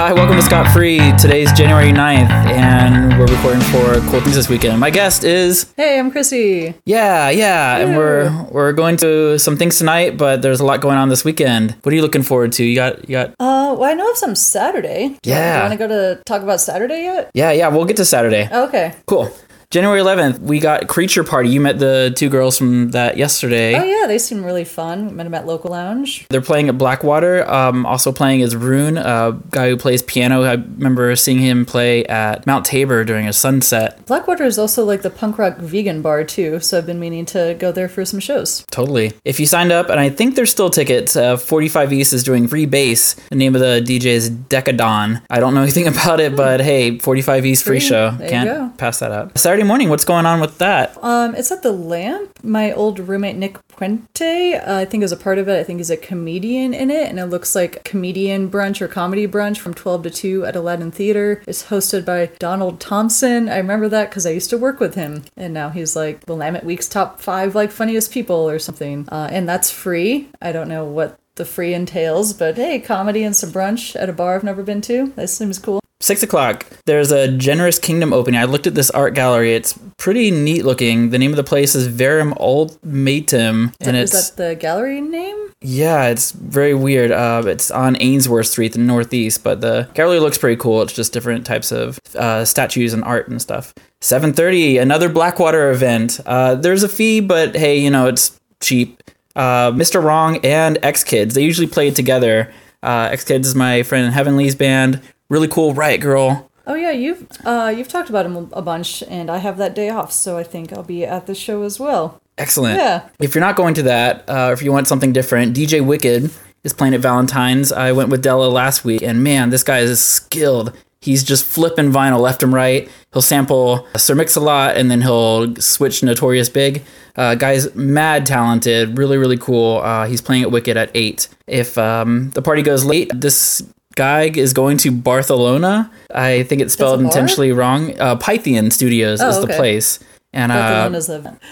Hi, welcome to Scott Free. Today's January 9th, and we're recording for Cool Things this weekend. My guest is Hey, I'm Chrissy. yeah, yeah, and we're we're going to some things tonight, but there's a lot going on this weekend. What are you looking forward to? You got you got Uh, well, I know of some Saturday. Do you- Yeah. Do you want to go to talk about Saturday yet? yeah, yeah. We'll get to Saturday. Okay. Cool. January 11th, we got Creature Party. You met the two girls from that yesterday. Oh yeah, they seem really fun. We met them at Local Lounge. They're playing at Blackwater. Um, also playing is Rune, a guy who plays piano. I remember seeing him play at Mount Tabor during a sunset. Blackwater is also like the punk rock vegan bar too, so I've been meaning to go there for some shows. Totally. If you signed up, and I think there's still tickets, uh, 45 East is doing free bass. The name of the DJ is Decadon. I don't know anything about it, but hey, 45 East free, Free. show. There Can't go. pass that up. Saturday morning, what's going on with that? Um, it's at the Lamp. My old roommate Nick Puente, uh, I think is a part of it. I think he's a comedian in it, and it looks like comedian brunch or comedy brunch from 12 to 2 at Aladdin Theater. It's hosted by Donald Thompson. I remember that because I used to work with him, and now he's like the Willamette Week's top five like funniest people or something. Uh, and that's free. I don't know what the free entails, but hey, comedy and some brunch at a bar I've never been to. That seems cool. Six o'clock. There's a Generous Kingdom opening. I looked at this art gallery. It's pretty neat looking. The name of the place is Verum Ultimatum, and is it's that the gallery name? yeah, it's very weird. Uh, it's on Ainsworth Street, the northeast, but the gallery looks pretty cool. It's just different types of uh, statues and art and stuff. Seven thirty, another Blackwater event. Uh, there's a fee, but hey, you know it's cheap. Uh, Mr. Wrong and X Kids. They usually play together. Uh, X Kids is my friend in Heavenly's band. Really cool, Riot Girl. Oh yeah, you've uh, you've talked about him a bunch, and I have that day off, so I think I'll be at the show as well. Excellent. Yeah. If you're not going to that, uh, if you want something different, DJ Wicked is playing at Valentine's. I went with Della last week, and man, this guy is skilled. He's just flipping vinyl left and right. He'll sample Sir Mix-a-Lot, and then he'll switch Notorious Big. Uh, guy's mad talented, really, really cool. Uh, he's playing at Wicked at 8. If um, the party goes late, this guy is going to Barcelona. I think it's spelled intentionally wrong. Uh, Pythian Studios Oh, is the place. And uh.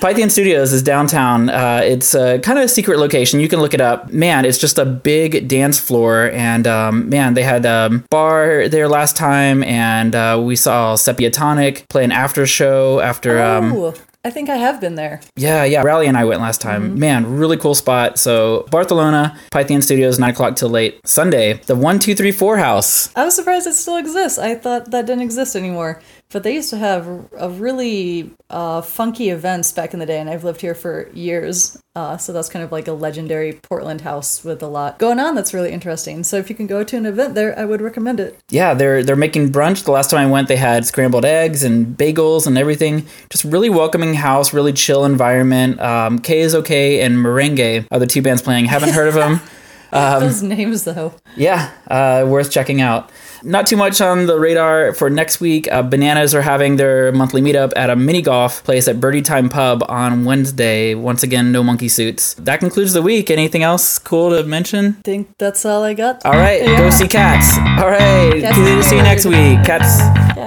Pythian Studios is downtown. Uh, it's a kind of a secret location. You can look it up. Man, it's just a big dance floor, and um, man, they had a um, bar there last time, and uh, we saw Sepia Tonic play an after show after. Um, oh, I think I have been there. yeah, yeah. Rally and I went last time. Mm-hmm. Man, really cool spot. So Barcelona, Pythian Studios, nine o'clock till late. Sunday, the one two three four house. I was surprised it still exists. I thought that didn't exist anymore. But they used to have a really uh, funky events back in the day, and I've lived here for years. Uh, so that's kind of like a legendary Portland house with a lot going on. That's really interesting. So if you can go to an event there, I would recommend it. yeah, they're they're making brunch. The last time I went, they had scrambled eggs and bagels and everything. Just really welcoming house, really chill environment. Um, K is okay and Merengue are the two bands playing. Haven't heard of them. Um, Those names, though. Yeah, uh, worth checking out. Not too much on the radar for next week. Uh, Bananas are having their monthly meetup at a mini golf place at Birdie Time Pub on Wednesday. Once again, no monkey suits. That concludes the week. Anything else cool to mention? I think that's all I got. All right, Yeah. go see cats. All right, Cats see you next week. Cats. Cats.